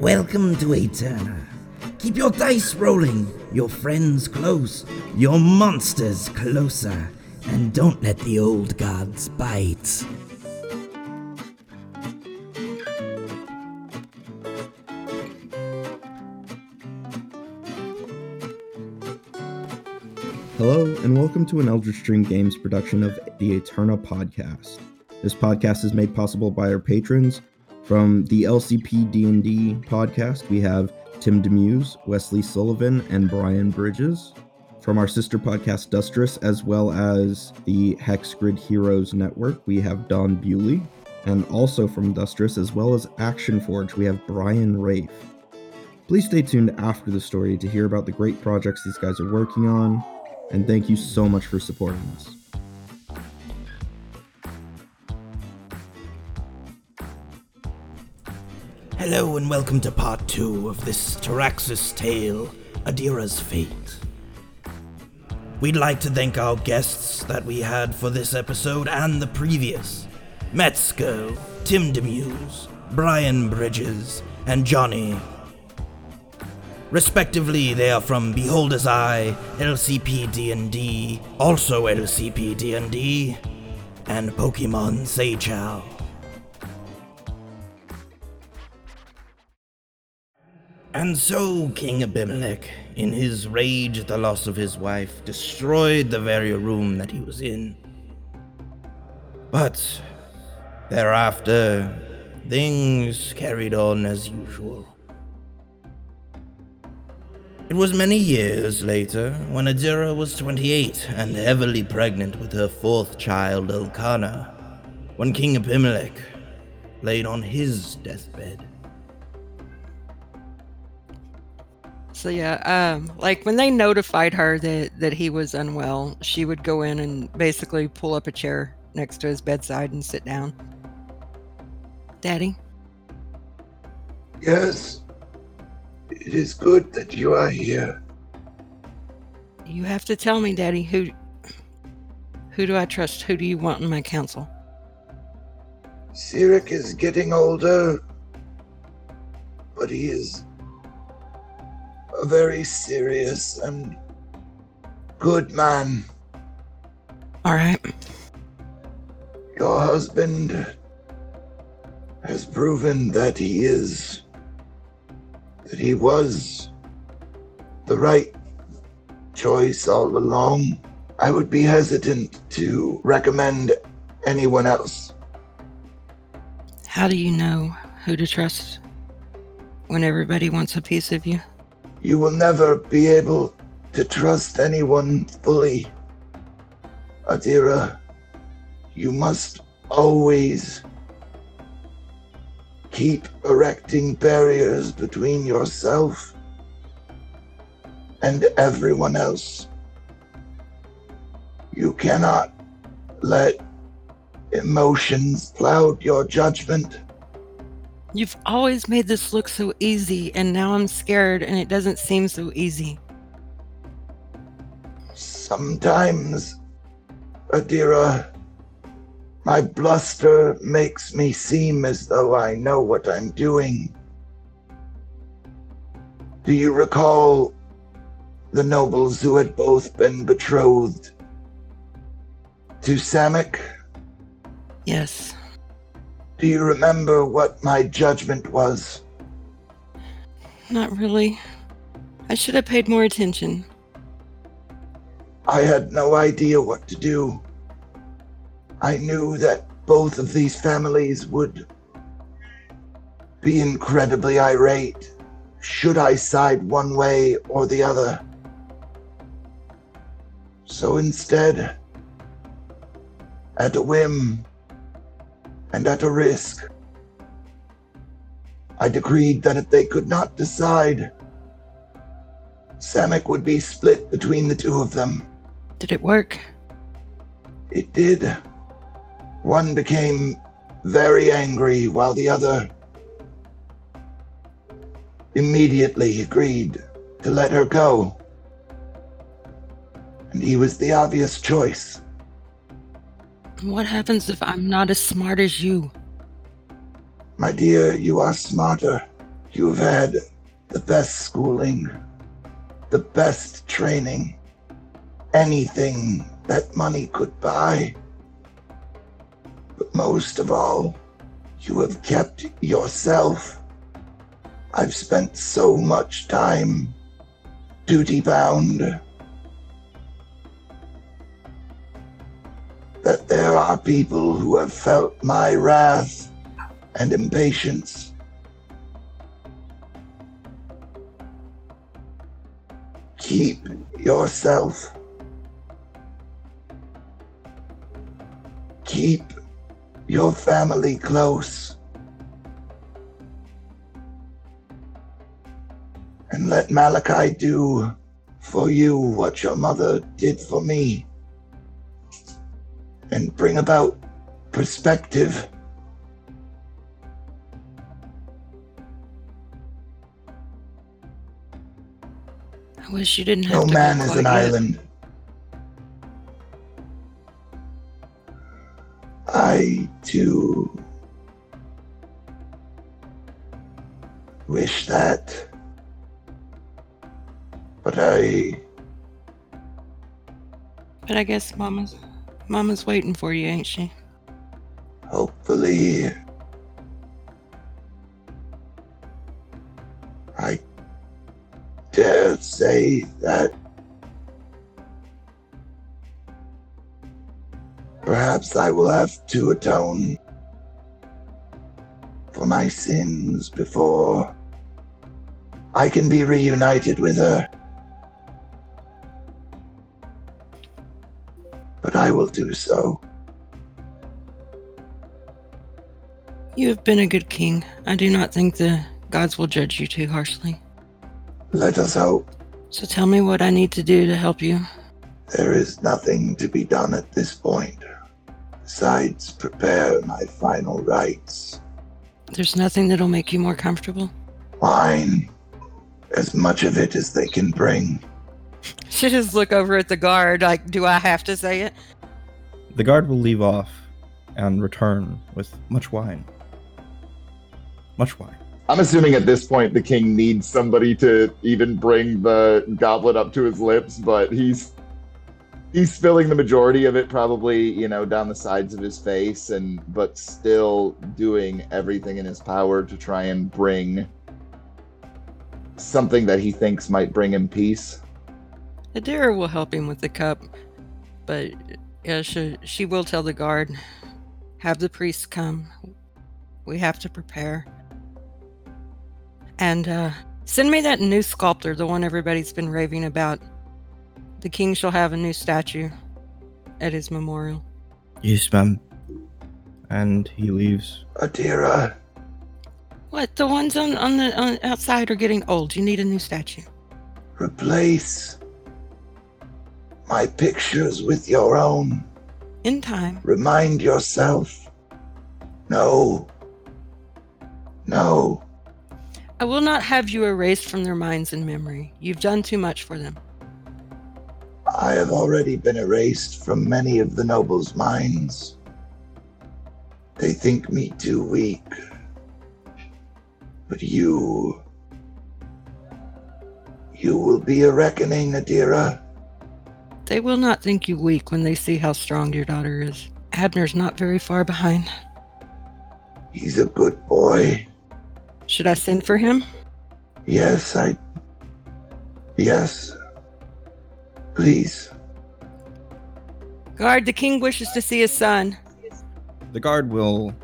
Welcome to Eterna. Keep your dice rolling, your friends close, your monsters closer, and don't let the old gods bite. Hello, and welcome to an Eldritch Dream Games production of the Eterna podcast. This podcast is made possible by our patrons. From the LCP D&D podcast, we have Tim Demuse, Wesley Sullivan, and Brian Bridges. From our sister podcast, Dustress, as well as the Hexgrid Heroes Network, we have Don Bewley. And also from Dustress, as well as Action Forge, we have Brian Rafe. Please stay tuned after the story to hear about the great projects these guys are working on, and thank you so much for supporting us. Hello and welcome to part two of this Taraxis tale, Adira's Fate. We'd like to thank our guests that we had for this episode and the previous Metzko, Tim Demuse, Brian Bridges, and Johnny. Respectively, they are from Beholder's Eye, LCP D&D, also LCP D&D, and Pokemon Seychelles. And so King Abimelech, in his rage at the loss of his wife, destroyed the very room that he was in. But thereafter, things carried on as usual. It was many years later when Adira was 28 and heavily pregnant with her fourth child, Elkanah, when King Abimelech laid on his deathbed. So yeah, um, like when they notified her that that he was unwell, she would go in and basically pull up a chair next to his bedside and sit down. Daddy, Yes, it is good that you are here. you have to tell me, Daddy, who who do I trust? Who do you want in my council? Sirik is getting older, but he is a very serious and good man. All right. Your husband has proven that he is, that he was the right choice all along. I would be hesitant to recommend anyone else. How do you know who to trust when everybody wants a piece of you? You will never be able to trust anyone fully. Adira, you must always keep erecting barriers between yourself and everyone else. You cannot let emotions cloud your judgment. You've always made this look so easy, and now I'm scared and it doesn't seem so easy. Sometimes, Adira, my bluster makes me seem as though I know what I'm doing. Do you recall the nobles who had both been betrothed to Samek? Yes. Do you remember what my judgment was? Not really. I should have paid more attention. I had no idea what to do. I knew that both of these families would be incredibly irate should I side one way or the other. So instead, at a whim and at a risk, I decreed that if they could not decide, Samek would be split between the two of them. Did it work? It did. One became very angry while the other immediately agreed to let her go. And he was the obvious choice. What happens if I'm not as smart as you? My dear, you are smarter. You've had the best schooling, the best training, anything that money could buy. But most of all, you have kept yourself. I've spent so much time duty bound that there are people who have felt my wrath and impatience. Keep yourself. Keep your family close. And let Malachi do for you what your mother did for me. And bring about perspective. I wish you didn't have No to man is an yet. island. I too wish that, but I But I guess Mama's Mama's waiting for you, ain't she? hopefully I dare say that perhaps I will have to atone for my sins before I can be reunited with her. I will do so. You have been a good king. I do not think the gods will judge you too harshly. Let us hope. So tell me what I need to do to help you. There is nothing to be done at this point, besides prepare my final rites. There's nothing that'll make you more comfortable. Wine, as much of it as they can bring. She just look over at the guard, like, do I have to say it? The guard will leave off and return with much wine. Much wine. I'm assuming at this point the king needs somebody to even bring the goblet up to his lips, but he's he's spilling the majority of it probably, you know, down the sides of his face and but still doing everything in his power to try and bring something that he thinks might bring him peace. Adira will help him with the cup, but yeah, she she will tell the guard, have the priests come. We have to prepare. And uh, send me that new sculptor, the one everybody's been raving about. The king shall have a new statue at his memorial. Yes, ma'am. And he leaves. Adira, What? The ones on on the on, outside are getting old. You need a new statue. replace my pictures with your own. In time. Remind yourself. No. No. I will not have you erased from their minds and memory. You've done too much for them. I have already been erased from many of the nobles' minds. They think me too weak. But you. You will be a reckoning, Adira. They will not think you weak when they see how strong your daughter is. Abner's not very far behind. He's a good boy. Should I send for him? Yes, I. Yes. Please. Guard, the king wishes to see his son. The guard will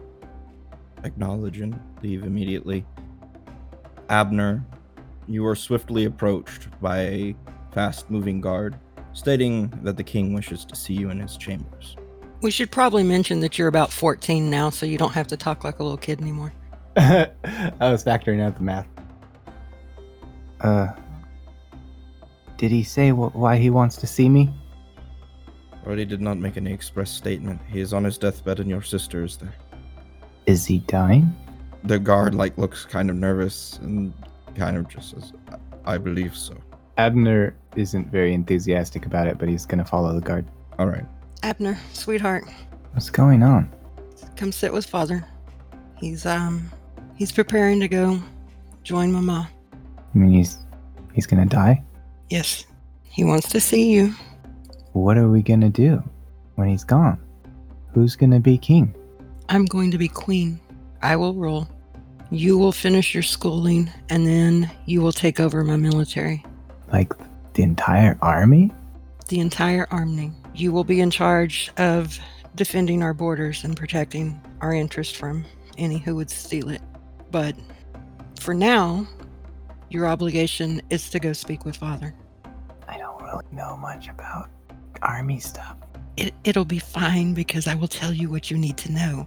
acknowledge and leave immediately. Abner, you are swiftly approached by a fast moving guard, stating that the king wishes to see you in his chambers. We should probably mention that you're about 14 now, so you don't have to talk like a little kid anymore. I was factoring out the math. Uh, did he say wh- why he wants to see me? Already did not make any express statement. He is on his deathbed and your sister is there. Is he dying? The guard like looks kind of nervous and kind of just says, "I I believe so." Abner isn't very enthusiastic about it, but he's gonna follow the guard. All right. Abner, sweetheart, What's going on? come sit with father. He's, um, he's preparing to go join Mama. I mean, he's he's gonna die. Yes, he wants to see you. What are we gonna do when he's gone? Who's gonna be king? I'm going to be queen. I will rule. You will finish your schooling, and then you will take over my military. Like the entire army? The entire army. You will be in charge of defending our borders and protecting our interest from any who would steal it. But for now, your obligation is to go speak with Father. I don't really know much about army stuff. It, it'll be fine because I will tell you what you need to know.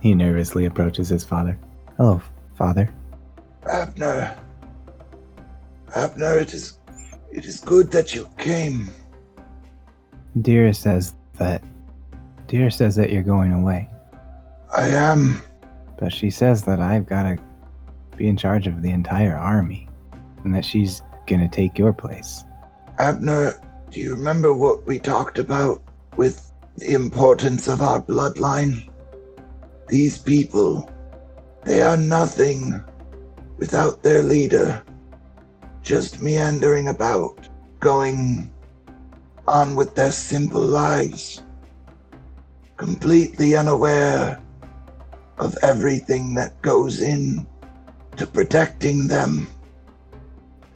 He nervously approaches his father. Hello, father. Abner. Abner, it is it is good that you came. Dira says that Dira says that you're going away. I am. But she says that I've gotta be in charge of the entire army. And that she's gonna take your place. Abner, do you remember what we talked about with the importance of our bloodline? These people, they are nothing without their leader, just meandering about, going on with their simple lives, completely unaware of everything that goes in to protecting them.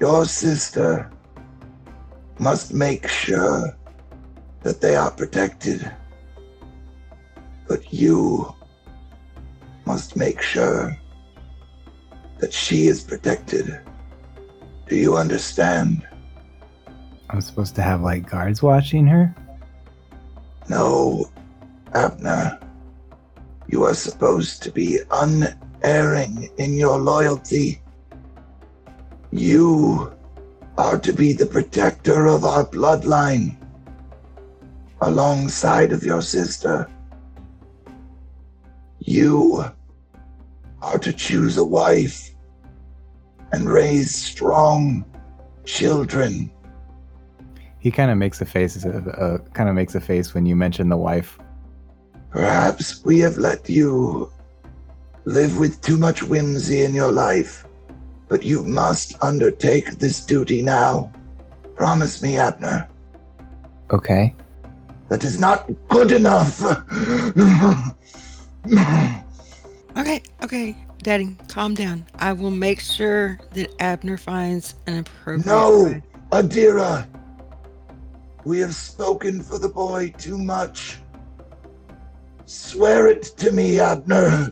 Your sister must make sure that they are protected. But you must make sure that she is protected. Do you understand? I'm supposed to have like guards watching her? No, Abner. You are supposed to be unerring in your loyalty. You are to be the protector of our bloodline alongside of your sister. You are to choose a wife and raise strong children. He kind of makes a face, uh, kind of makes a face when you mention the wife. Perhaps we have let you live with too much whimsy in your life, but you must undertake this duty now. Promise me, Abner. Okay. That is not good enough. Okay, okay, Daddy, calm down. I will make sure that Abner finds an appropriate. no, bride. Adira. We have spoken for the boy too much. Swear it to me, Abner.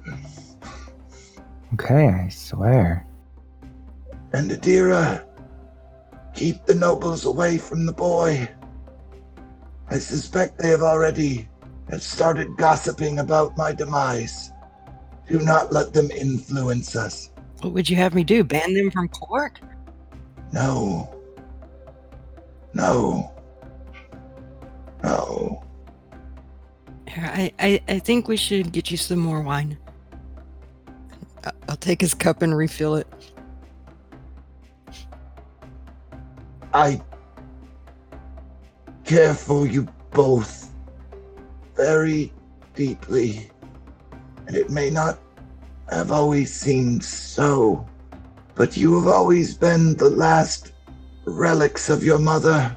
Okay, I swear. And Adira, keep the nobles away from the boy. I suspect they have already have started gossiping about my demise. Do not let them influence us. What would you have me do? Ban them from court? No. No. No. Here, I, I, I think we should get you some more wine. I- I'll take his cup and refill it. I care for you both very deeply, and it may not have always seemed so, but you have always been the last relics of your mother.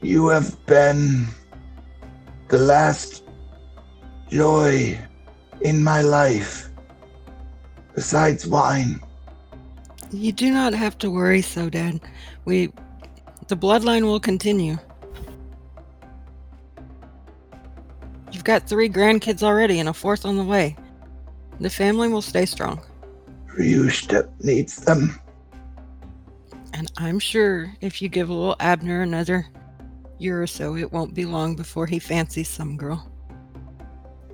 You have been the last joy in my life, besides wine. You do not have to worry so, Dad. We. The bloodline will continue. You've got three grandkids already and a fourth on the way. The family will stay strong. Ryushta needs them. And I'm sure if you give little Abner another year or so, it won't be long before he fancies some girl.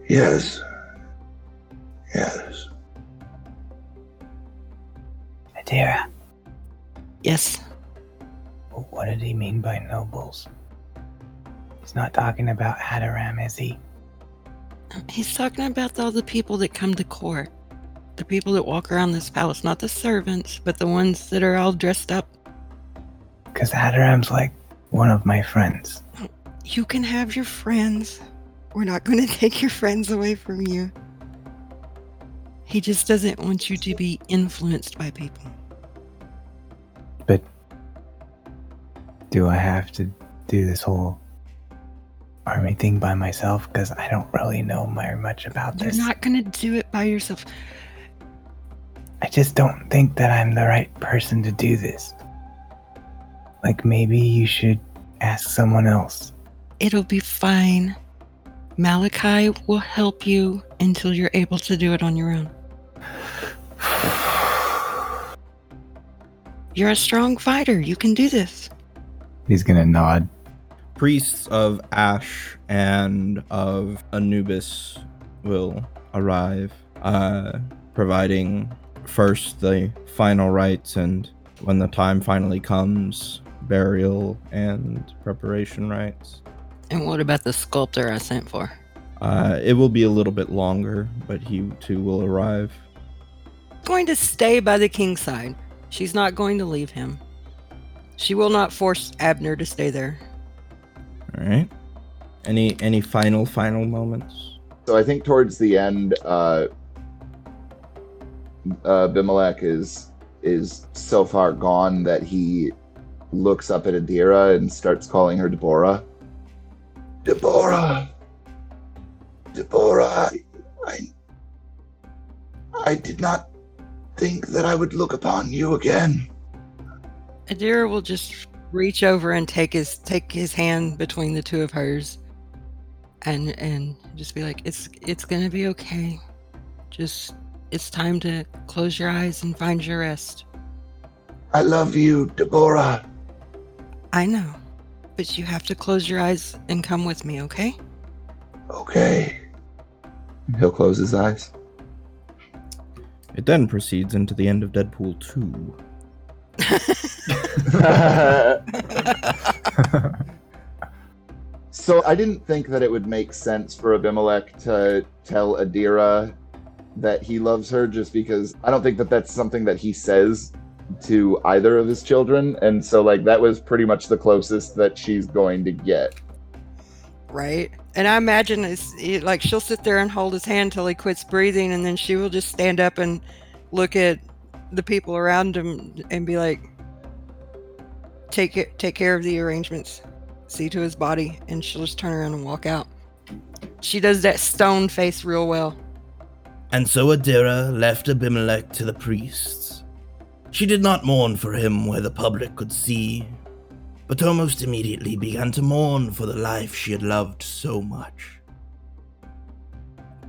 Yes. Yes. Adira, Yes, what did he mean by nobles? He's not talking about Hadaram, is he? He's talking about all the people that come to court. The people that walk around this palace, not the servants, but the ones that are all dressed up. Because Hadaram's like one of my friends. You can have your friends. We're not going to take your friends away from you. He just doesn't want you to be influenced by people. But do I have to do this whole army thing by myself? Because I don't really know very much about this. You're not going to do it by yourself. I just don't think that I'm the right person to do this. Like maybe you should ask someone else. It'll be fine. Malachi will help you until you're able to do it on your own. You're a strong fighter. You can do this. He's gonna nod. Priests of Ash and of Anubis will arrive, uh, providing first the final rites and when the time finally comes, burial and preparation rites. And what about the sculptor I sent for? Uh, it will be a little bit longer, but he too will arrive. Going to stay by the king's side. She's not going to leave him. She will not force Abner to stay there. All right. Any any final final moments? So I think towards the end, uh, uh, Bimelech is is so far gone that he looks up at Adira and starts calling her Deborah. Deborah. Deborah, I, I, I did not think that I would look upon you again. Adira will just reach over and take his take his hand between the two of hers and and just be like it's it's going to be okay. Just it's time to close your eyes and find your rest. I love you, Deborah. I know. But you have to close your eyes and come with me, okay? Okay. He'll close his eyes. It then proceeds into the end of Deadpool 2. so I didn't think that it would make sense for Abimelech to tell Adira that he loves her just because I don't think that that's something that he says to either of his children and so like that was pretty much the closest that she's going to get. right? And I imagine it's it, like she'll sit there and hold his hand till he quits breathing, and then she will just stand up and look at the people around him and be like, "Take it, take care of the arrangements, see to his body," and she'll just turn around and walk out. She does that stone face real well. And so Adira left Abimelech to the priests. She did not mourn for him where the public could see, but almost immediately began to mourn for the life she had loved so much.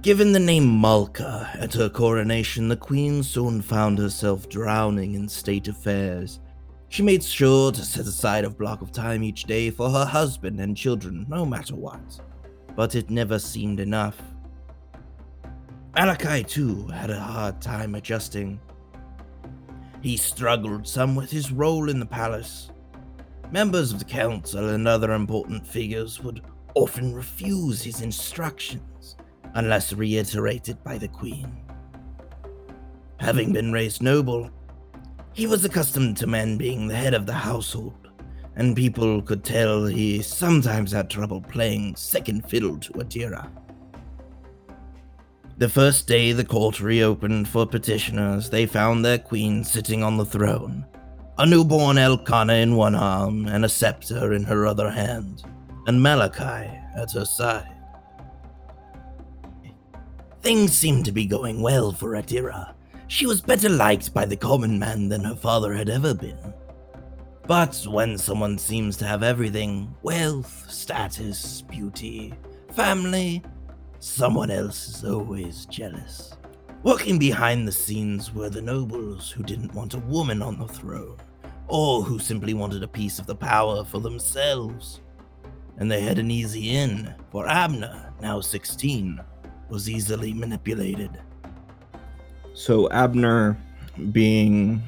Given the name Malka at her coronation, the queen soon found herself drowning in state affairs. She made sure to set aside a block of time each day for her husband and children, no matter what. But it never seemed enough. Malachi, too, had a hard time adjusting. He struggled some with his role in the palace. Members of the council and other important figures would often refuse his instructions unless reiterated by the queen. Having been raised noble, he was accustomed to men being the head of the household, and people could tell he sometimes had trouble playing second fiddle to Adira. The first day the court reopened for petitioners, they found their queen sitting on the throne, a newborn Elkanah in one arm and a scepter in her other hand, and Malachi at her side. Things seemed to be going well for Adira. She was better liked by the common man than her father had ever been. But when someone seems to have everything wealth, status, beauty, family someone else is always jealous. Working behind the scenes were the nobles who didn't want a woman on the throne, or who simply wanted a piece of the power for themselves. And they had an easy in, for Abner, now 16, was easily manipulated. So Abner being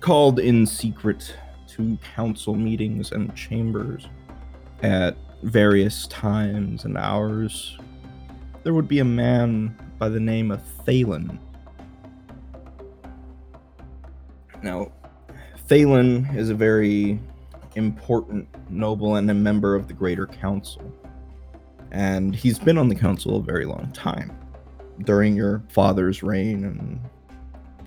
called in secret to council meetings and chambers at various times and hours, there would be a man by the name of Thalen. Now, Thalen is a very important noble and a member of the Greater Council. And he's been on the council a very long time. during your father's reign, and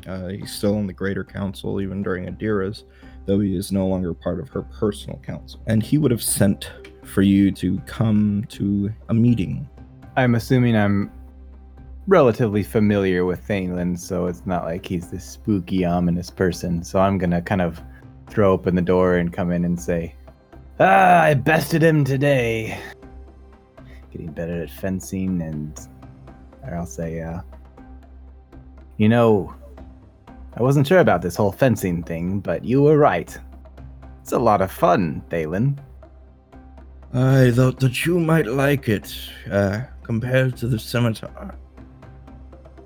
uh, he's still in the Greater Council even during Adira's, though he is no longer part of her personal council. And he would have sent for you to come to a meeting. I'm assuming I'm relatively familiar with Thanelan, so it's not like he's this spooky, ominous person. So I'm gonna kind of throw open the door and come in and say, Ah, I bested him today. Getting better at fencing, and or I'll say, uh, you know, I wasn't sure about this whole fencing thing, but you were right. It's a lot of fun, Thalen. I thought that you might like it, uh, compared to the scimitar.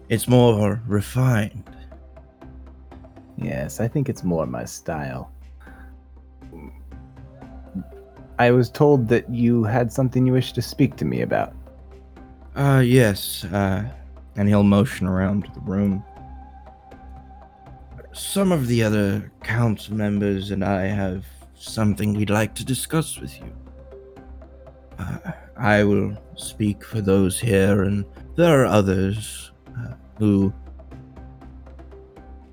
It's more refined. Yes, I think it's more my style. I was told that you had something you wished to speak to me about. Uh, yes, uh, and he'll motion around the room. Some of the other council members and I have something we'd like to discuss with you. Uh, I will speak for those here, and there are others uh, who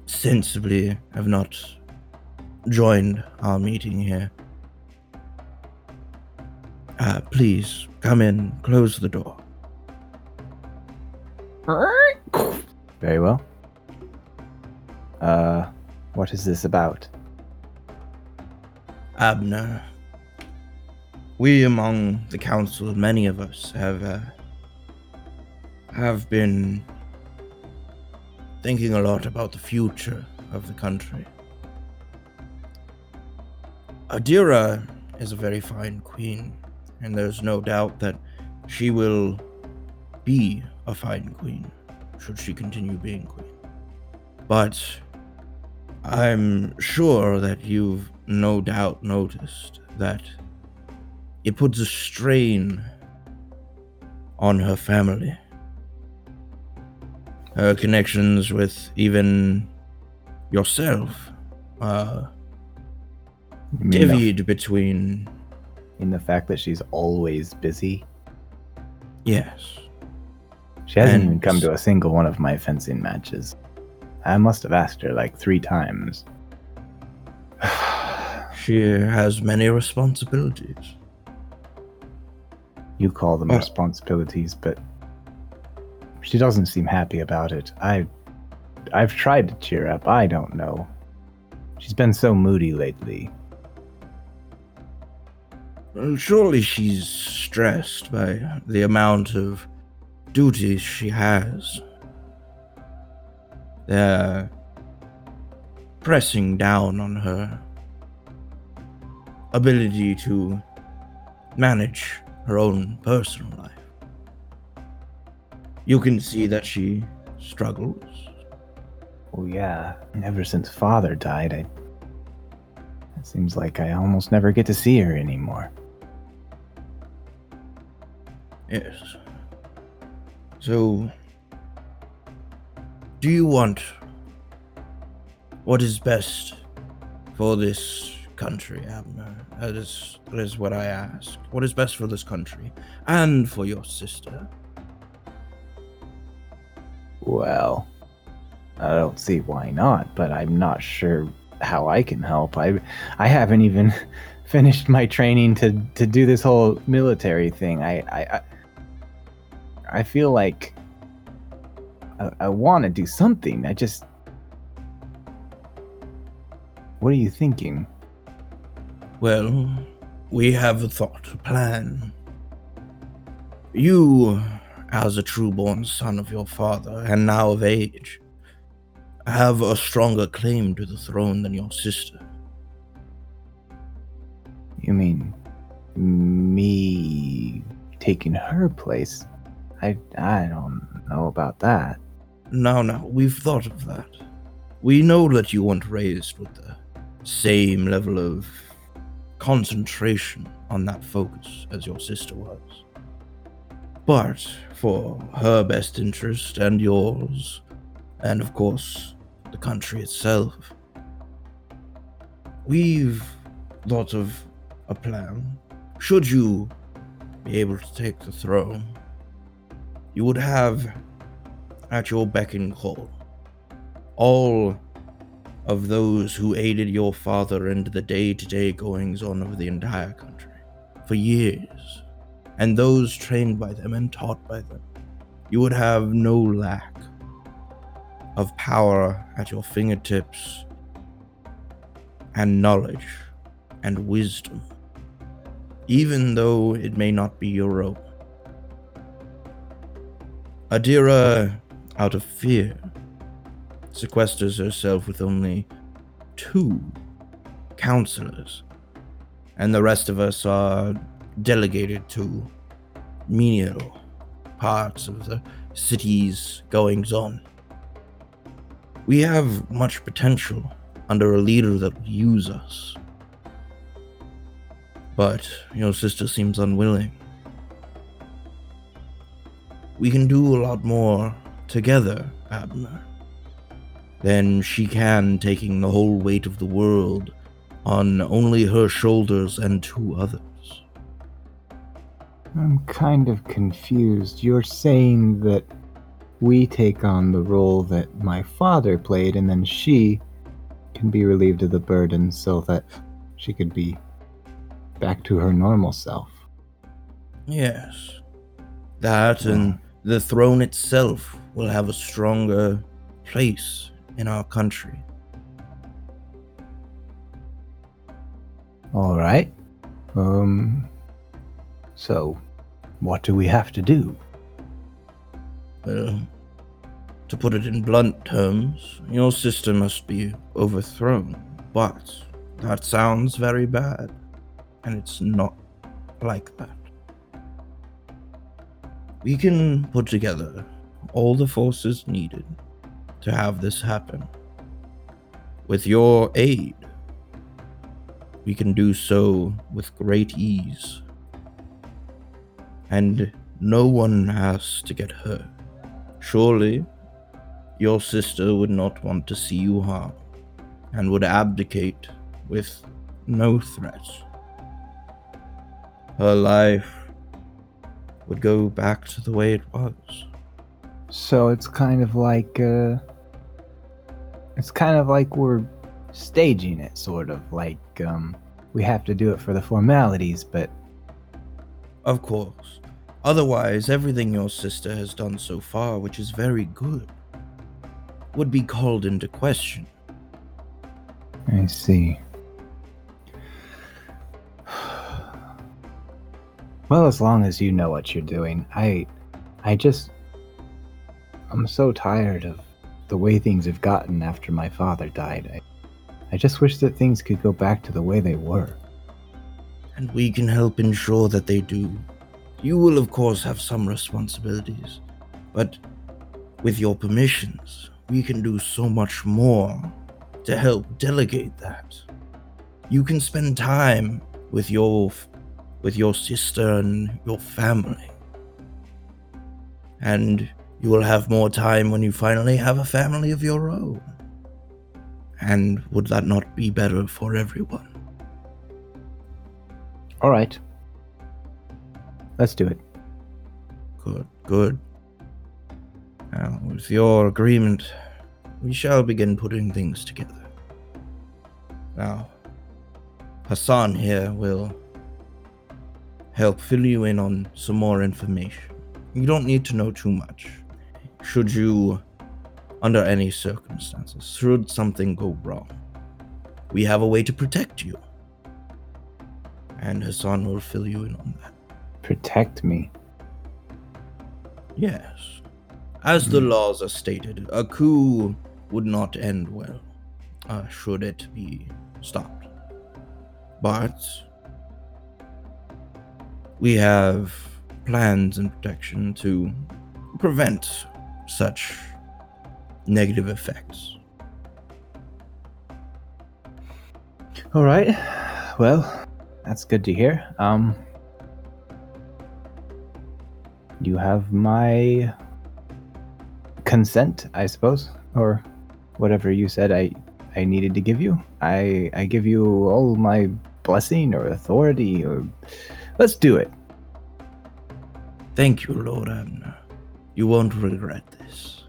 sensibly have not joined our meeting here. Uh, please come in, close the door. Very well. Uh, what is this about? Abner. We among the council, many of us have uh, have been thinking a lot about the future of the country. Adira is a very fine queen, and there's no doubt that she will be a fine queen should she continue being queen. But I'm sure that you've no doubt noticed that it puts a strain on her family. Her connections with even yourself are divvied between. In the fact that she's always busy. Yes. She hasn't even come to a single one of my fencing matches. I must have asked her like three times. She has many responsibilities. You call them Oh. responsibilities, but she doesn't seem happy about it. I I've tried to cheer up. I don't know. She's been so moody lately. Surely she's stressed by the amount of duties she has. They're pressing down on her ability to manage her own personal life. You can see that she struggles. Oh yeah. Ever since father died, I it seems like I almost never get to see her anymore. Yes. So, do you want what is best for this country, Abner? That is, that is what I ask. What is best for this country and for your sister? Well, I don't see why not, but I'm not sure how I can help. I I haven't even finished my training to to do this whole military thing. I I I, I feel like I, I want to do something. I just What are you thinking? Well, we have a thought, a plan. You, as a true-born son of your father, and now of age, have a stronger claim to the throne than your sister. You mean me taking her place? I I don't know about that. No, no, we've thought of that. We know that you weren't raised with the same level of concentration on that focus as your sister was. But for her best interest and yours, and of course, the country itself, we've thought of a plan. Should you be able to take the throne, you would have at your beck and call. All of those who aided your father in the day to day goings on of the entire country for years, and those trained by them and taught by them. You would have no lack of power at your fingertips and knowledge and wisdom, even though it may not be your own. Adira, out of fear, sequesters herself with only two counselors, and the rest of us are delegated to menial parts of the city's goings on. We have much potential under a leader that would use us. But your sister seems unwilling. We can do a lot more together, Abner, than she can taking the whole weight of the world on only her shoulders and two others. I'm kind of confused. You're saying that we take on the role that my father played, and then she can be relieved of the burden so that she could be back to her normal self. Yes. That and the throne itself will have a stronger place in our country. All right. Um. So, what do we have to do? Well, to put it in blunt terms, your sister must be overthrown. But that sounds very bad, and it's not like that. We can put together all the forces needed to have this happen. With your aid, we can do so with great ease. And no one has to get hurt. Surely, your sister would not want to see you harm and would abdicate with no threat. Her life would go back to the way it was. So it's kind of like uh it's kind of like we're staging it sort of like um we have to do it for the formalities, but Of course. Otherwise, everything your sister has done so far, which is very good, would be called into question. I see. Well, as long as you know what you're doing, I I just I'm so tired of the way things have gotten after my father died. I I just wish that things could go back to the way they were. And we can help ensure that they do. You will, of course, have some responsibilities, but with your permissions, we can do so much more to help delegate that. You can spend time with your with your sister and your family. And you will have more time when you finally have a family of your own. And would that not be better for everyone? All right. Let's do it. Good, good. Now, with your agreement, we shall begin putting things together. Now, Hassan here will help fill you in on some more information. You don't need to know too much. Should you, under any circumstances, should something go wrong, we have a way to protect you. And Hassan will fill you in on that. Protect me. Yes. As the laws are stated, a coup would not end well, uh, should it be stopped. But we have plans and protection to prevent such negative effects. All right. Well, that's good to hear. Um you have my consent, I suppose, or whatever you said I I needed to give you. I I give you all my blessing or authority or let's do it. Thank you, Lord Abner. You won't regret this.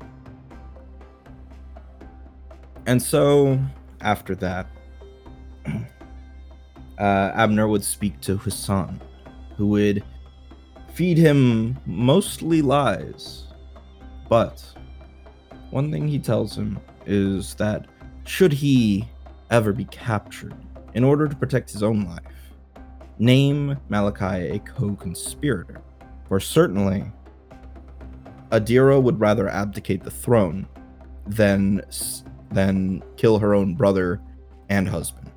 And so, after that, uh, Abner would speak to Hassan, who would feed him mostly lies. But one thing he tells him is that should he ever be captured, in order to protect his own life, name Malachi a co conspirator. For certainly, Adira would rather abdicate the throne than, than kill her own brother and husband.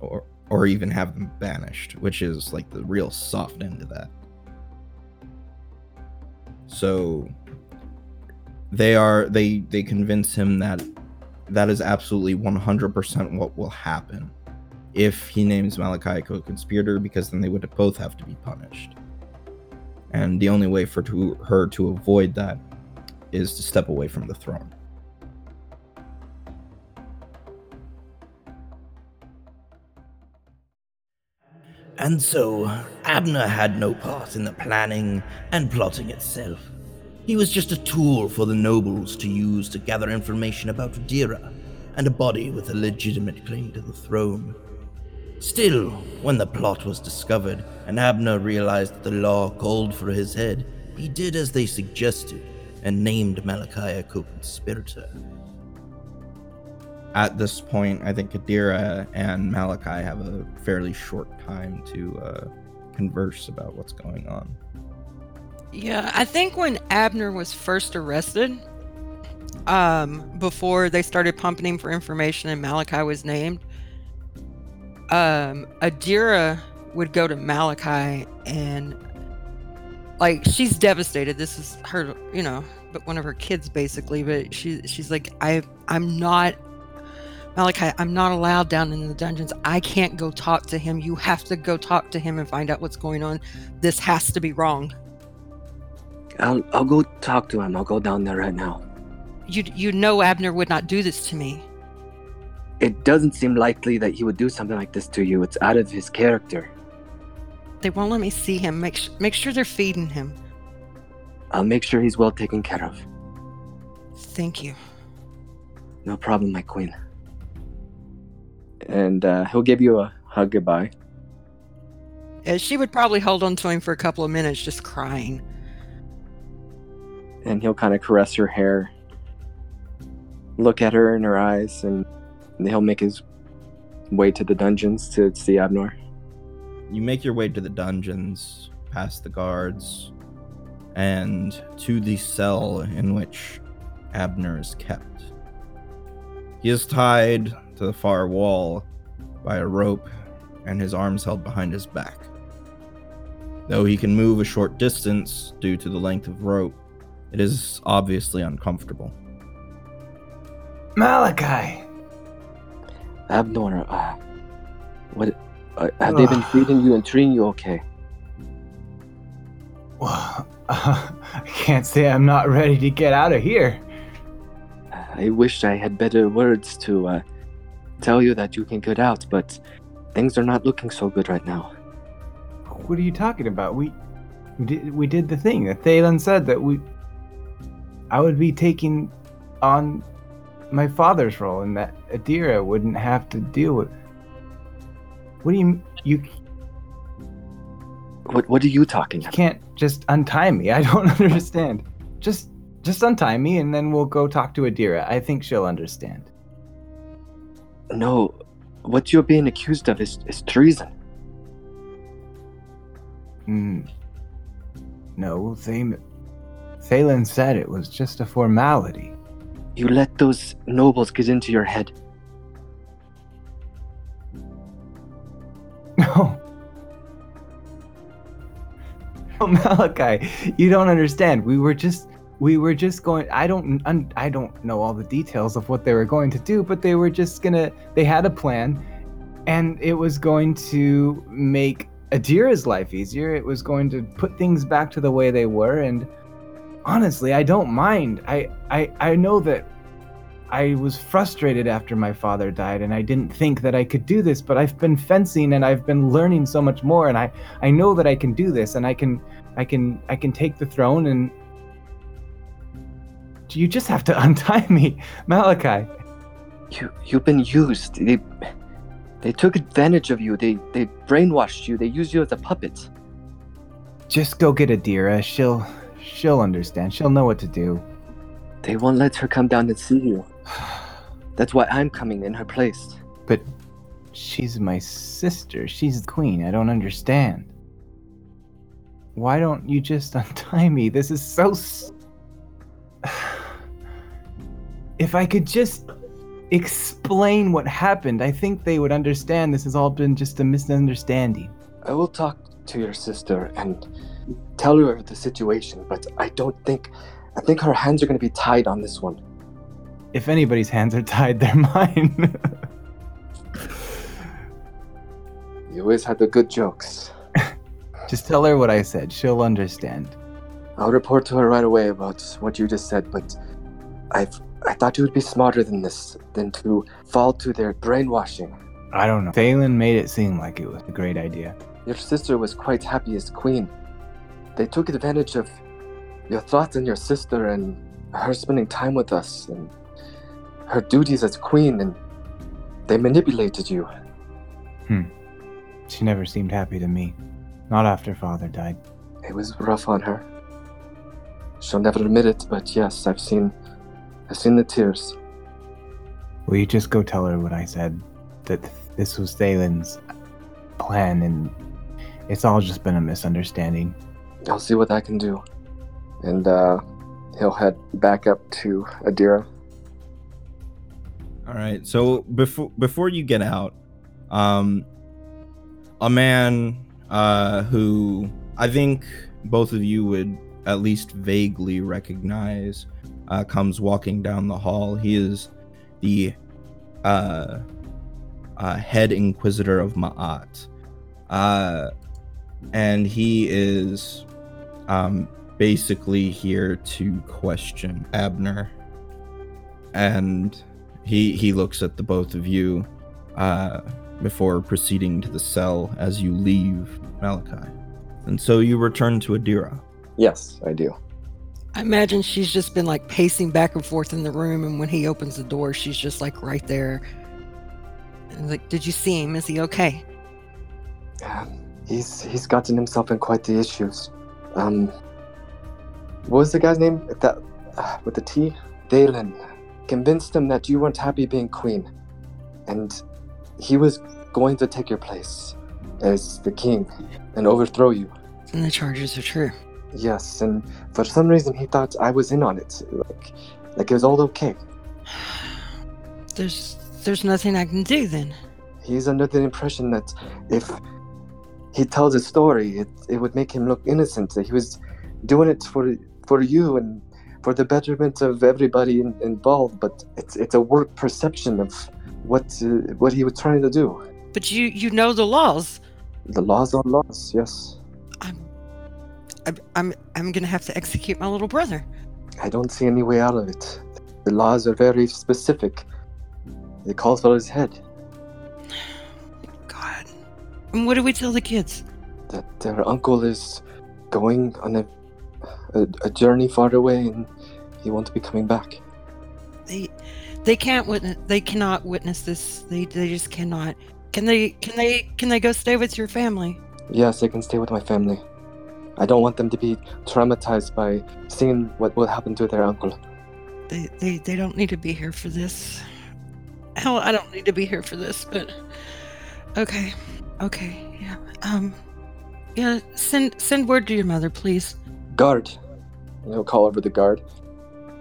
Or, or even have them banished, which is like the real soft end of that. So they are they they convince him that that is absolutely 100% what will happen if he names Malachi a co-conspirator because then they would both have to be punished. And the only way for to, her to avoid that is to step away from the throne. And so, Abner had no part in the planning and plotting itself. He was just a tool for the nobles to use to gather information about Adira and a body with a legitimate claim to the throne. Still, when the plot was discovered and Abner realized that the law called for his head, he did as they suggested and named Malachi a co conspirator. At this point, I think Adira and Malachi have a fairly short time to uh, converse about what's going on. Yeah, I think when Abner was first arrested, um, before they started pumping him for information and Malachi was named, um, Adira would go to Malachi and like she's devastated. This is her, you know, but one of her kids basically. But she she's like, I I'm not Malachi. I'm not allowed down in the dungeons. I can't go talk to him. You have to go talk to him and find out what's going on. This has to be wrong. I'll I'll go talk to him. I'll go down there right now. You you know Abner would not do this to me. It doesn't seem likely that he would do something like this to you. It's out of his character. They won't let me see him. Make sh- make sure they're feeding him. I'll make sure he's well taken care of. Thank you. No problem, my queen. And uh, he'll give you a hug goodbye. Uh, she would probably hold on to him for a couple of minutes, just crying. And he'll kind of caress her hair, look at her in her eyes, and he'll make his way to the dungeons to see Abner. You make your way to the dungeons, past the guards, and to the cell in which Abner is kept. He is tied to the far wall by a rope and his arms held behind his back. Though he can move a short distance due to the length of rope, it is obviously uncomfortable. Malachi! Abner, uh, what? Uh, have they been feeding you and treating you okay? Well, uh, I can't say I'm not ready to get out of here. I wish I had better words to uh, tell you that you can get out, but things are not looking so good right now. What are you talking about? We we did, we did the thing that Thalen said that we I would be taking on my father's role and that Adira wouldn't have to deal with. What do you you What What are you talking you can't just untie me? I don't understand. Just just untie me and then we'll go talk to Adira. I think she'll understand. No, what you're being accused of is, is treason. Hmm. No, Thalen Thalen said it was just a formality. You let those nobles get into your head. No. No, Malachi, you don't understand. We were just we were just going I don't i don't know all the details of what they were going to do, but they were just going to they had a plan and it was going to make Adira's life easier. It was going to put things back to the way they were and honestly, I don't mind. I I I know that I was frustrated after my father died and I didn't think that I could do this, but I've been fencing and I've been learning so much more and I I know that I can do this and I can I can I can take the throne and You just have to untie me, Malachi. You you've been used. They they took advantage of you. They they brainwashed you. They used you as a puppet. Just go get Adira. She'll she'll understand. She'll know what to do. They won't let her come down and see you. That's why I'm coming in her place. But she's my sister. She's the queen. I don't understand. Why don't you just untie me? This is so. S- if I could just explain what happened, I think they would understand this has all been just a misunderstanding. I will talk to your sister and tell her the situation, but I don't think. I think her hands are going to be tied on this one. If anybody's hands are tied, they're mine. You always had the good jokes. just tell her what I said. She'll understand. I'll report to her right away about what you just said, but I've I thought you would be smarter than this, than to fall to their brainwashing. I don't know. Thalen made it seem like it was a great idea. Your sister was quite happy as queen. They took advantage of your thoughts and your sister and her spending time with us and her duties as queen, and they manipulated you. Hmm. She never seemed happy to me. Not after father died. It was rough on her. She'll never admit it, but yes, I've seen, I've seen the tears. Will you just go tell her what I said? That this was Thalen's plan and it's all just been a misunderstanding. I'll see what I can do. And uh, he'll head back up to Adira. All right. So before before you get out, um, a man uh, who I think both of you would at least vaguely recognize uh, comes walking down the hall. He is the uh, uh, head inquisitor of Ma'at, uh, and he is um, basically here to question Abner, and he he looks at the both of you uh, before proceeding to the cell as you leave Malachi, and so you return to Adira. Yes, I do. I imagine she's just been like pacing back and forth in the room, and when he opens the door, she's just like right there. And like, did you see him? Is he okay? Um, he's he's gotten himself in quite the issues. Um, what was the guy's name? That uh, with the T, Dalen, convinced him that you weren't happy being queen, and he was going to take your place as the king and overthrow you. And the charges are true. Yes, and for some reason he thought I was in on it, like like it was all okay. There's there's nothing I can do then. He's under the impression that if he tells a story, it, it would make him look innocent. He was doing it for for you and for the betterment of everybody in, involved. But it's it's a warped perception of what uh, what he was trying to do. But you you know the laws. The laws are laws. Yes, I'm I'm I'm, I'm gonna have to execute my little brother. I don't see any way out of it. The laws are very specific. They call for his head. And what do we tell the kids? That their uncle is going on a, a a journey far away and he won't be coming back. They they can't witness. They cannot witness this. They they just cannot. Can they? Can they? Can they go stay with your family? Yes, they can stay with my family. I don't want them to be traumatized by seeing what will happen to their uncle. They they they don't need to be here for this. Hell, I don't need to be here for this. But okay, okay, yeah. Um, yeah. Send send word to your mother, please. Guard. And he'll call over the guard.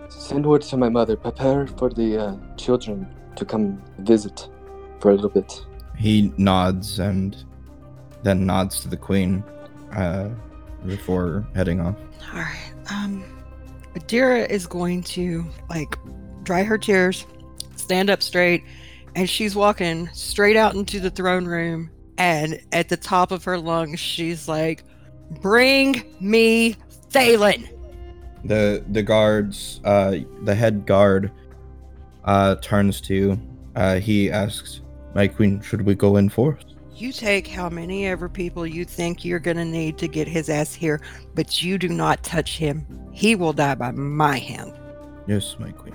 Send word to my mother. Prepare for the uh, children to come visit for a little bit. He nods and then nods to the queen uh, before heading off. All right. Um, Adira is going to like dry her tears, stand up straight, and she's walking straight out into the throne room. And at the top of her lungs, she's like, "Bring me Thalen." The the guards, uh, the head guard, uh, turns to you. Uh, he asks, "My queen, should we go in force?" You take how many ever people you think you're gonna need to get his ass here, but you do not touch him. He will die by my hand. Yes, my queen.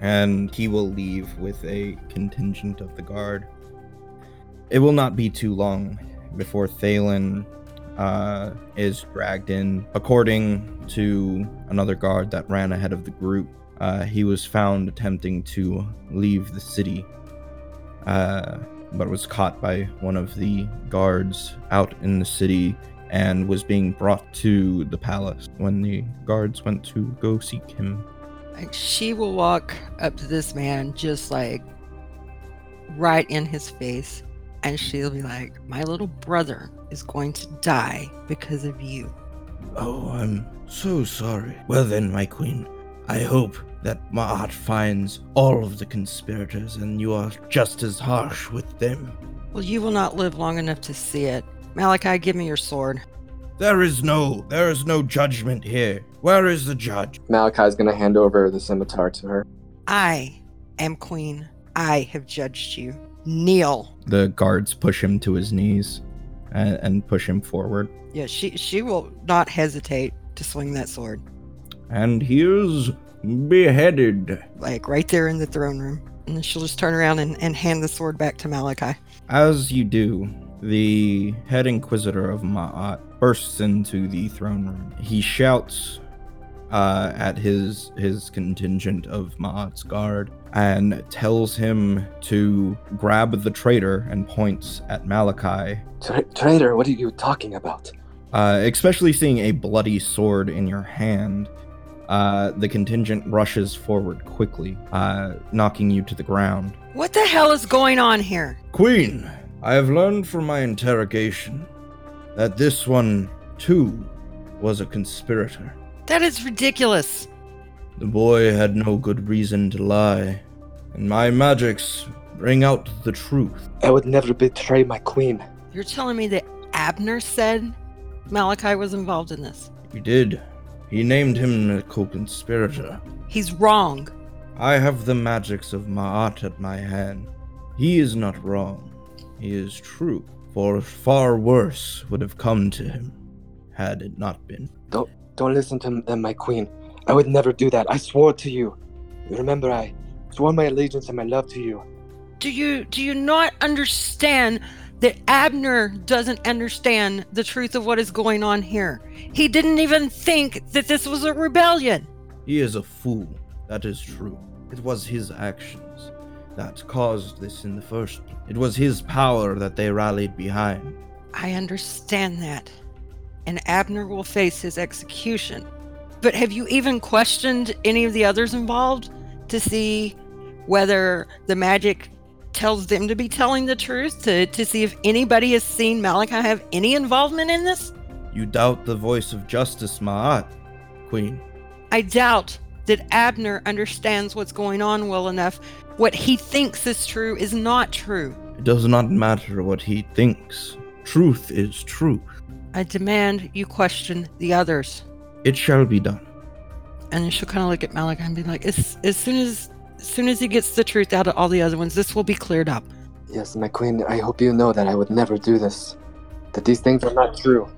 And he will leave with a contingent of the guard. It will not be too long before Thalen uh, is dragged in. According to another guard that ran ahead of the group, uh, he was found attempting to leave the city, uh, but was caught by one of the guards out in the city and was being brought to the palace when the guards went to go seek him. Like she will walk up to this man just like right in his face and she'll be like, My little brother is going to die because of you. Oh, I'm so sorry. Well then, my queen, I hope that Ma'at finds all of the conspirators and you are just as harsh with them. Well, you will not live long enough to see it. Malachi, give me your sword. There is no, there is no judgment here. Where is the judge? Malachi's gonna hand over the scimitar to her. I am queen. I have judged you. Kneel. The guards push him to his knees and, and push him forward. Yeah, she she will not hesitate to swing that sword. And he is beheaded. Like right there in the throne room. And then she'll just turn around and, and hand the sword back to Malachi. As you do, the head inquisitor of Ma'at bursts into the throne room. He shouts uh, at his his contingent of Ma'at's guard and tells him to grab the traitor and points at Malachi. Tra- traitor, what are you talking about? Uh, especially seeing a bloody sword in your hand, uh, the contingent rushes forward quickly, uh, knocking you to the ground. What the hell is going on here? Queen, I have learned from my interrogation that this one, too, was a conspirator. That is ridiculous. The boy had no good reason to lie, and my magics bring out the truth. I would never betray my queen. You're telling me that Abner said Malachi was involved in this? He did. He named him a co-conspirator. He's wrong. I have the magics of Ma'at at my hand. He is not wrong. He is true, for far worse would have come to him had it not been. Don't don't listen to them, my queen. I would never do that. I swore to you. Remember, I swore my allegiance and my love to you. Do you do you not understand that Abner doesn't understand the truth of what is going on here? He didn't even think that this was a rebellion. He is a fool. That is true. It was his actions that caused this in the first. It was his power that they rallied behind. I understand that. And Abner will face his execution. But have you even questioned any of the others involved to see whether the magic tells them to be telling the truth, to, to see if anybody has seen Malachi have any involvement in this? You doubt the voice of justice, Ma'at, Queen. I doubt that Abner understands what's going on well enough. What he thinks is true is not true. It does not matter what he thinks. Truth is truth. I demand you question the others. It shall be done. And then she'll kind of look at Malachi and be like, as, as soon as as soon as he gets the truth out of all the other ones, this will be cleared up. Yes, my queen, I hope you know that I would never do this. That these things are not true.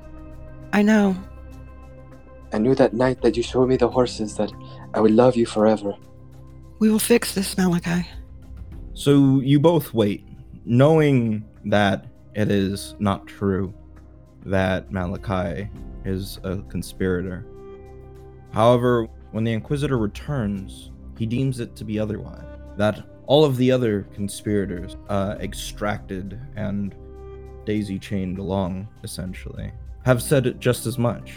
I know. I knew that night that you showed me the horses that I would love you forever. We will fix this, Malachi. So you both wait, knowing that it is not true that Malachi is a conspirator. However, when the Inquisitor returns, he deems it to be otherwise. That all of the other conspirators, uh, extracted and daisy chained along, essentially, have said just as much.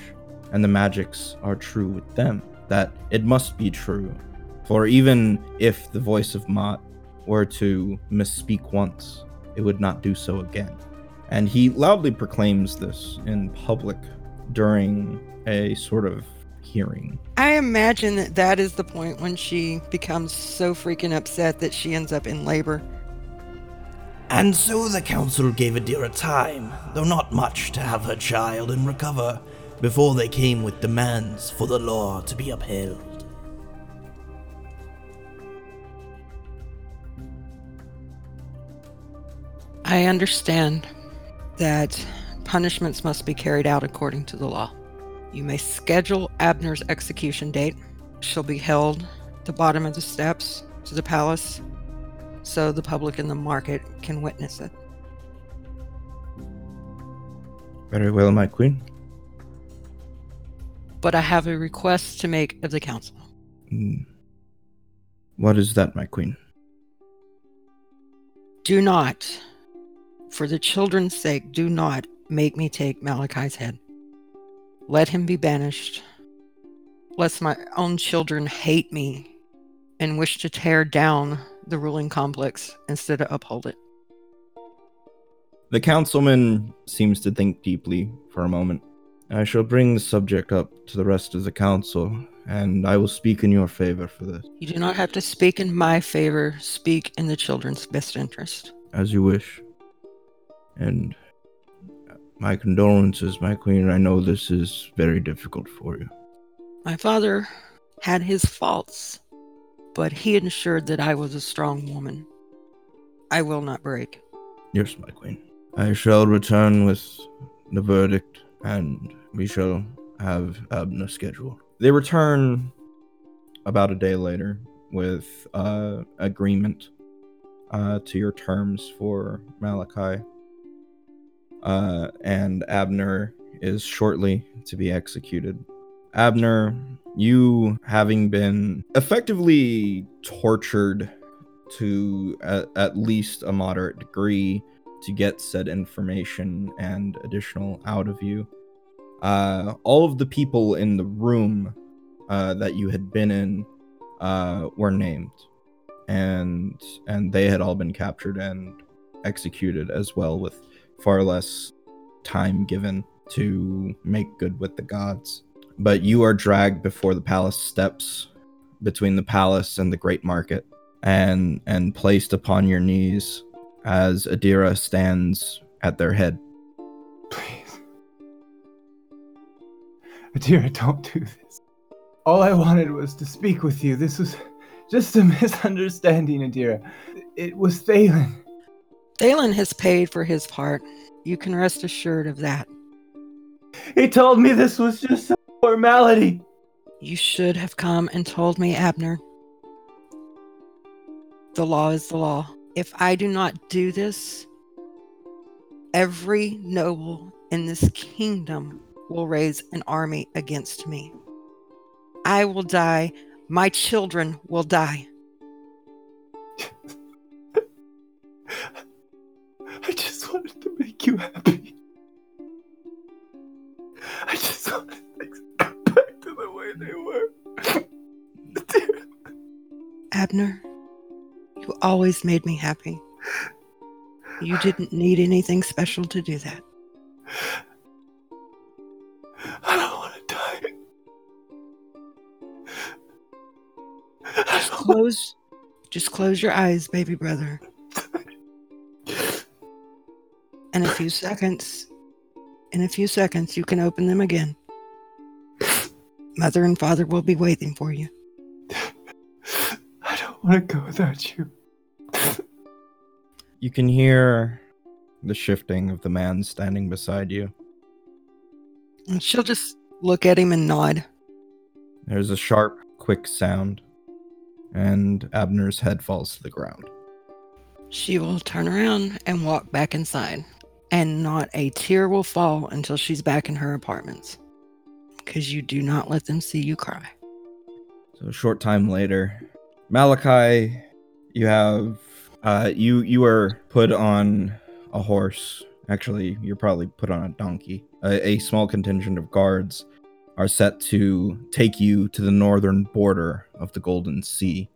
And the magics are true with them. That it must be true. For even if the voice of Ma'at were to misspeak once, it would not do so again. And he loudly proclaims this in public during a sort of hearing. I imagine that that is the point when she becomes so freaking upset that she ends up in labor. And so the council gave Adira time, though not much, to have her child and recover, before they came with demands for the law to be upheld. I understand that punishments must be carried out according to the law. You may schedule Abner's execution date. She'll be held the bottom of the steps to the palace so the public in the market can witness it. Very well, my queen. But I have a request to make of the council. Mm. What is that, my queen? Do not, for the children's sake, do not make me take Malachi's head. Let him be banished, lest my own children hate me and wish to tear down the ruling complex instead of uphold it. The councilman seems to think deeply for a moment. I shall bring the subject up to the rest of the council, and I will speak in your favor for this. You do not have to speak in my favor, speak in the children's best interest. As you wish. And my condolences, my queen. I know this is very difficult for you. My father had his faults, but he ensured that I was a strong woman. I will not break. Yes, my queen. I shall return with the verdict, and we shall have Abner scheduled. They return about a day later with uh, agreement uh, to your terms for Malachi. Uh, and Abner is shortly to be executed. Abner, you having been effectively tortured to at, at least a moderate degree to get said information and additional out of you. Uh, all of the people in the room uh, that you had been in uh, were named, and and they had all been captured and executed as well, with far less time given to make good with the gods. But you are dragged before the palace steps, between the palace and the great market, and and placed upon your knees as Adira stands at their head. Please. Adira, don't do this. All I wanted was to speak with you. This was just a misunderstanding, Adira. It was Thalen. Thalen has paid for his part. You can rest assured of that. He told me this was just a formality. You should have come and told me, Abner. The law is the law. If I do not do this, every noble in this kingdom will raise an army against me. I will die. My children will die. Abner, you always made me happy. You didn't need anything special to do that. I don't want to die. Just close just close your eyes, baby brother. In a few seconds, in a few seconds, you can open them again. Mother and father will be waiting for you. I want to go without you. You can hear the shifting of the man standing beside you. And she'll just look at him and nod. There's a sharp, quick sound, and Abner's head falls to the ground. She will turn around and walk back inside, and not a tear will fall until she's back in her apartments. Because you do not let them see you cry. So a short time later, Malachi, you have uh, you you are put on a horse. Actually, you're probably put on a donkey. A, a small contingent of guards are set to take you to the northern border of the Golden Sea,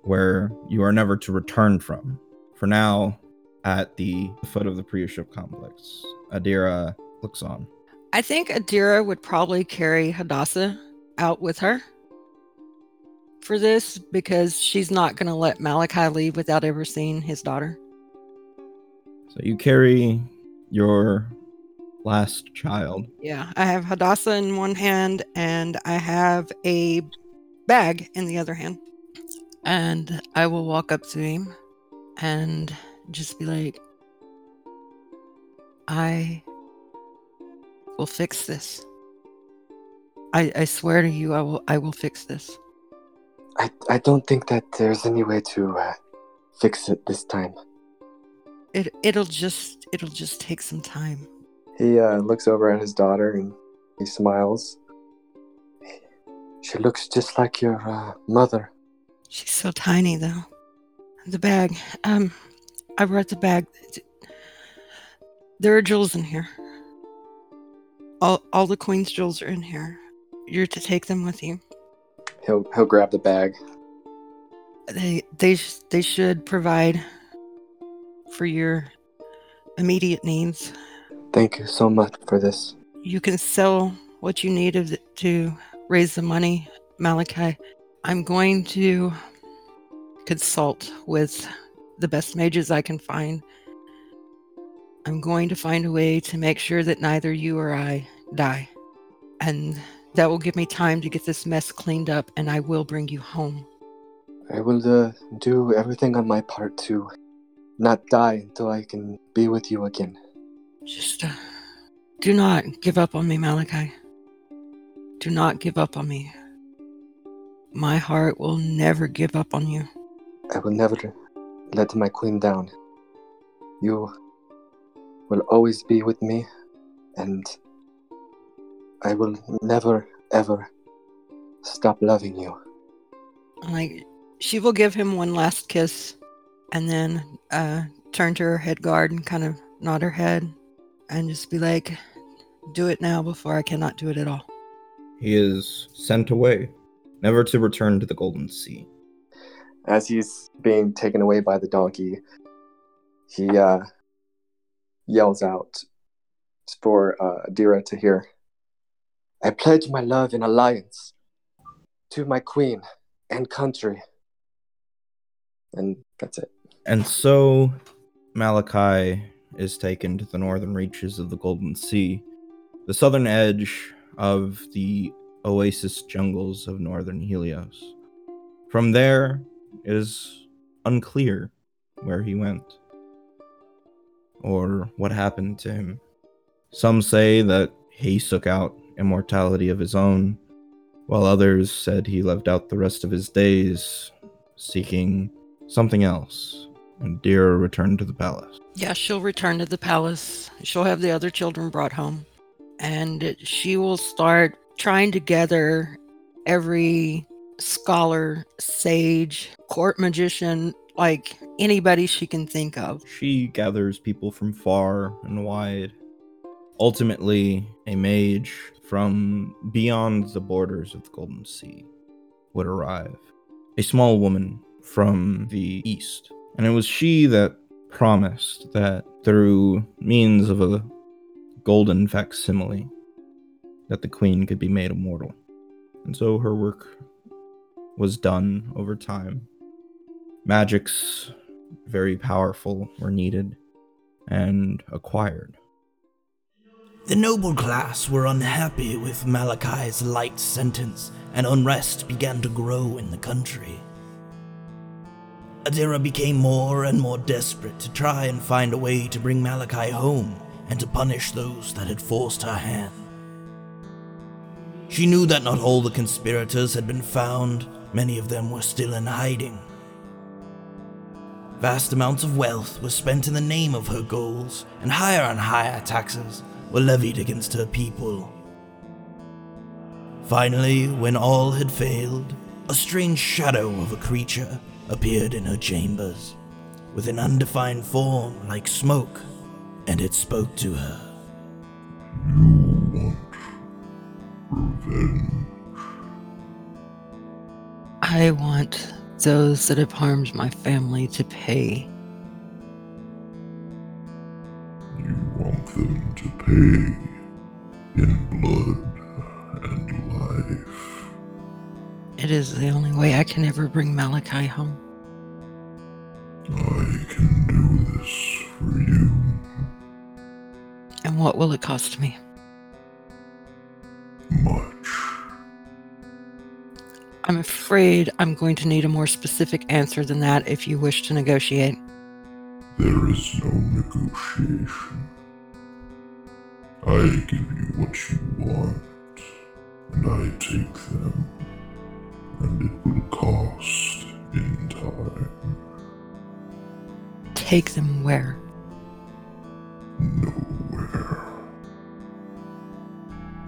where you are never to return from. For now, at the foot of the Priuship complex, Adira looks on. I think Adira would probably carry Hadassah out with her for this because she's not going to let Malachi leave without ever seeing his daughter. So you carry your last child. Yeah, I have Hadassah in one hand and I have a bag in the other hand. And I will walk up to him and just be like, I will fix this. I, I swear to you, I will I will fix this. I, I don't think that there's any way to uh, fix it this time. It it'll just it'll just take some time. He uh, looks over at his daughter and he smiles. She looks just like your uh, mother. She's so tiny though. The bag. Um I brought the bag. There are jewels in here. All all the queen's jewels are in here. You're to take them with you. He'll he'll grab the bag. They they sh- they should provide for your immediate needs. Thank you so much for this. You can sell what you need of the, to raise the money, Malachi. I'm going to consult with the best mages I can find. I'm going to find a way to make sure that neither you or I die. And that will give me time to get this mess cleaned up, and I will bring you home. I will uh, do everything on my part to not die until I can be with you again. Just uh, do not give up on me, Malachi. Do not give up on me. My heart will never give up on you. I will never let my queen down. You will always be with me, and I will never, ever stop loving you. Like she will give him one last kiss, and then uh, turn to her head guard and kind of nod her head, and just be like, "Do it now before I cannot do it at all." He is sent away, never to return to the Golden Sea. As he's being taken away by the donkey, he uh, yells out for uh, Adira to hear. I pledge my love and alliance to my queen and country. And that's it. And so Malachi is taken to the northern reaches of the Golden Sea, the southern edge of the oasis jungles of northern Helios. From there, it is unclear where he went or what happened to him. Some say that he took out immortality of his own, while others said he lived out the rest of his days seeking something else. Adira returned to the palace. Yeah, she'll return to the palace. She'll have the other children brought home. And she will start trying to gather every scholar, sage, court magician, like anybody she can think of. She gathers people from far and wide. Ultimately, a mage from beyond the borders of the Golden Sea would arrive. A small woman from the east. And it was she that promised that through means of a golden facsimile that the queen could be made immortal. And so her work was done over time. Magics, very powerful, were needed and acquired. The noble class were unhappy with Malachi's light sentence, and unrest began to grow in the country. Adira became more and more desperate to try and find a way to bring Malachi home and to punish those that had forced her hand. She knew that not all the conspirators had been found, many of them were still in hiding. Vast amounts of wealth were spent in the name of her goals, and higher and higher taxes were levied against her people. Finally, when all had failed, a strange shadow of a creature appeared in her chambers, with an undefined form like smoke, and it spoke to her. You want revenge? I want those that have harmed my family to pay. Pay in blood and life. It is the only way I can ever bring Malachi home. I can do this for you. And what will it cost me? Much. I'm afraid I'm going to need a more specific answer than that if you wish to negotiate. There is no negotiation. I give you what you want, and I take them. and it will cost in time. Take them where? Nowhere.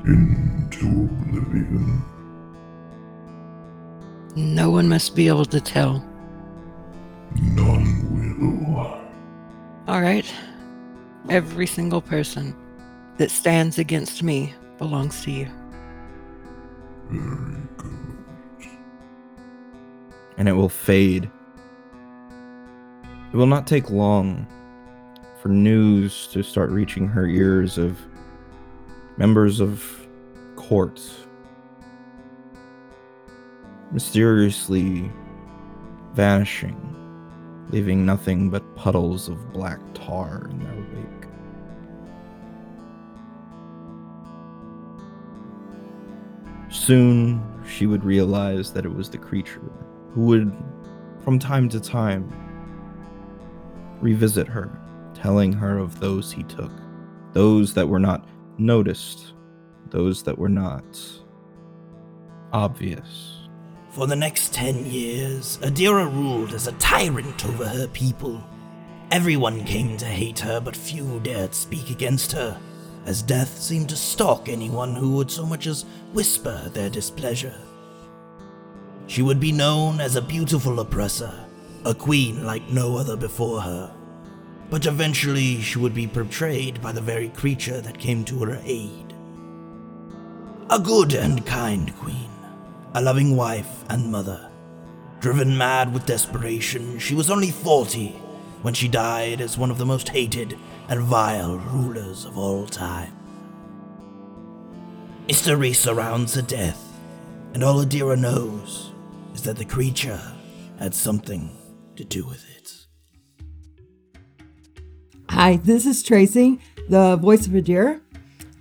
Into oblivion. No one must be able to tell. None will. All right. Every single person that stands against me belongs to you. Very good. and it will fade. It will not take long for news to start reaching her ears of members of court mysteriously vanishing, leaving nothing but puddles of black tar in their wake. Soon she would realize that it was the creature who would, from time to time, revisit her, telling her of those he took, those that were not noticed, those that were not obvious. For the next ten years, Adira ruled as a tyrant over her people. Everyone came to hate her, but few dared speak against her, as death seemed to stalk anyone who would so much as whisper their displeasure. She would be known as a beautiful oppressor, a queen like no other before her. But eventually she would be portrayed by the very creature that came to her aid. A good and kind queen, a loving wife and mother. Driven mad with desperation, she was only 40 when she died as one of the most hated and vile rulers of all time. Mystery surrounds the death, and all Adira knows is that the creature had something to do with it. Hi, this is Tracy, the voice of Adira.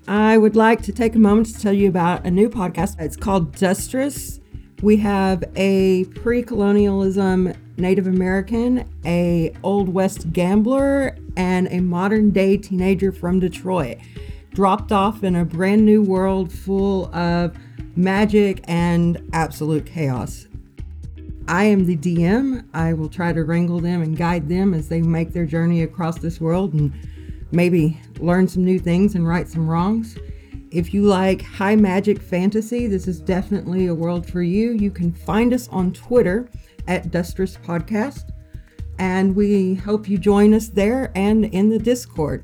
I would like to take a moment to tell you about a new podcast. It's called Dustress. We have a pre-colonialism Native American, a Old West gambler, and a modern day teenager from Detroit, dropped off in a brand new world full of magic and absolute chaos. I am the DM. I will try to wrangle them and guide them as they make their journey across this world and maybe learn some new things and right some wrongs. If you like high magic fantasy, this is definitely a world for you. You can find us on Twitter at Dustress Podcast, and we hope you join us there and in the Discord.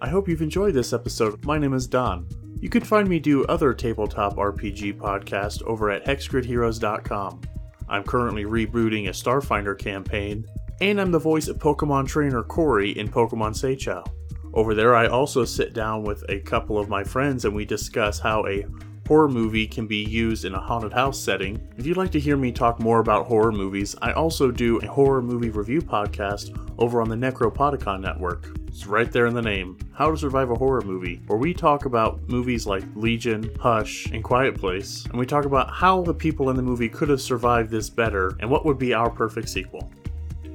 I hope you've enjoyed this episode. My name is Don. You can find me do other tabletop RPG podcasts over at hexgridheroes.com. I'm currently rebooting a Starfinder campaign, and I'm the voice of Pokemon trainer Corey in Pokemon Seychelles. Over there, I also sit down with a couple of my friends and we discuss how a horror movie can be used in a haunted house setting. If you'd like to hear me talk more about horror movies, I also do a horror movie review podcast over on the Necropodicon Network. It's right there in the name How to Survive a Horror Movie, where we talk about movies like Legion, Hush, and Quiet Place, and we talk about how the people in the movie could have survived this better and what would be our perfect sequel.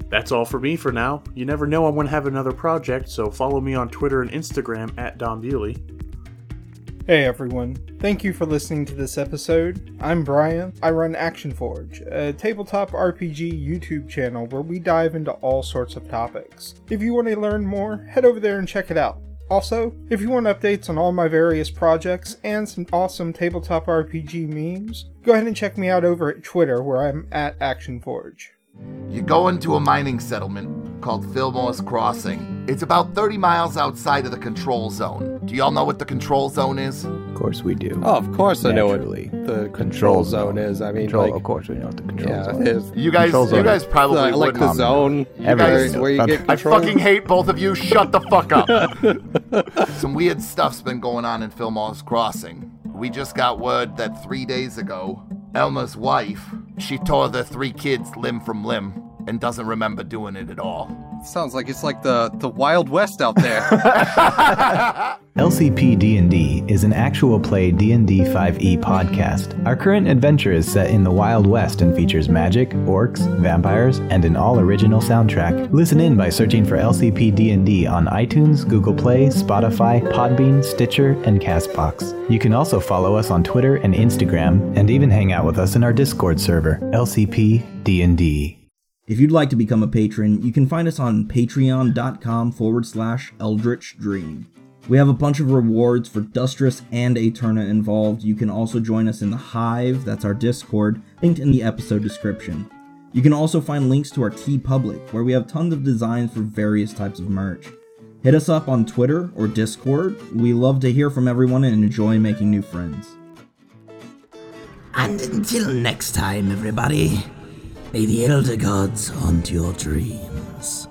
That's all for me for now. You never know I'm going to have another project, so follow me on Twitter and Instagram at Don. Hey everyone, thank you for listening to this episode. I'm Brian. I run Action Forge, a tabletop RPG YouTube channel where we dive into all sorts of topics. If you want to learn more, head over there and check it out. Also, if you want updates on all my various projects and some awesome tabletop RPG memes, go ahead and check me out over at Twitter where I'm at Action Forge. You go into a mining settlement called Fillmore's Crossing. It's about 30 miles outside of the control zone. Do y'all know what the control zone is? Of course we do. Oh, of course I know what Naturally. the control zone is. I mean, Control, like, of course we know what the control yeah, zone is. You guys, Control you zone. guys probably I like wouldn't. the zone. Everybody where, where you get I control. fucking hate both of you. Shut the fuck up. Some weird stuff's been going on in Fillmore's Crossing. We just got word that three days ago, Elma's wife, she tore the three kids limb from limb. And doesn't remember doing it at all. Sounds like it's like the the Wild West out there. LCP D&D is an actual play D&D 5e podcast. Our current adventure is set in the Wild West and features magic, orcs, vampires, and an all-original soundtrack. Listen in by searching for LCP D&D on iTunes, Google Play, Spotify, Podbean, Stitcher, and Castbox. You can also follow us on Twitter and Instagram and even hang out with us in our Discord server, LCP D&D. If you'd like to become a patron, you can find us on patreon.com forward slash eldritch dream. We have a bunch of rewards for Dustress and Aeterna involved. You can also join us in the Hive, that's our Discord, linked in the episode description. You can also find links to our TeePublic, where we have tons of designs for various types of merch. Hit us up on Twitter or Discord. We love to hear from everyone and enjoy making new friends. And until next time, everybody, may the Elder Gods haunt your dreams.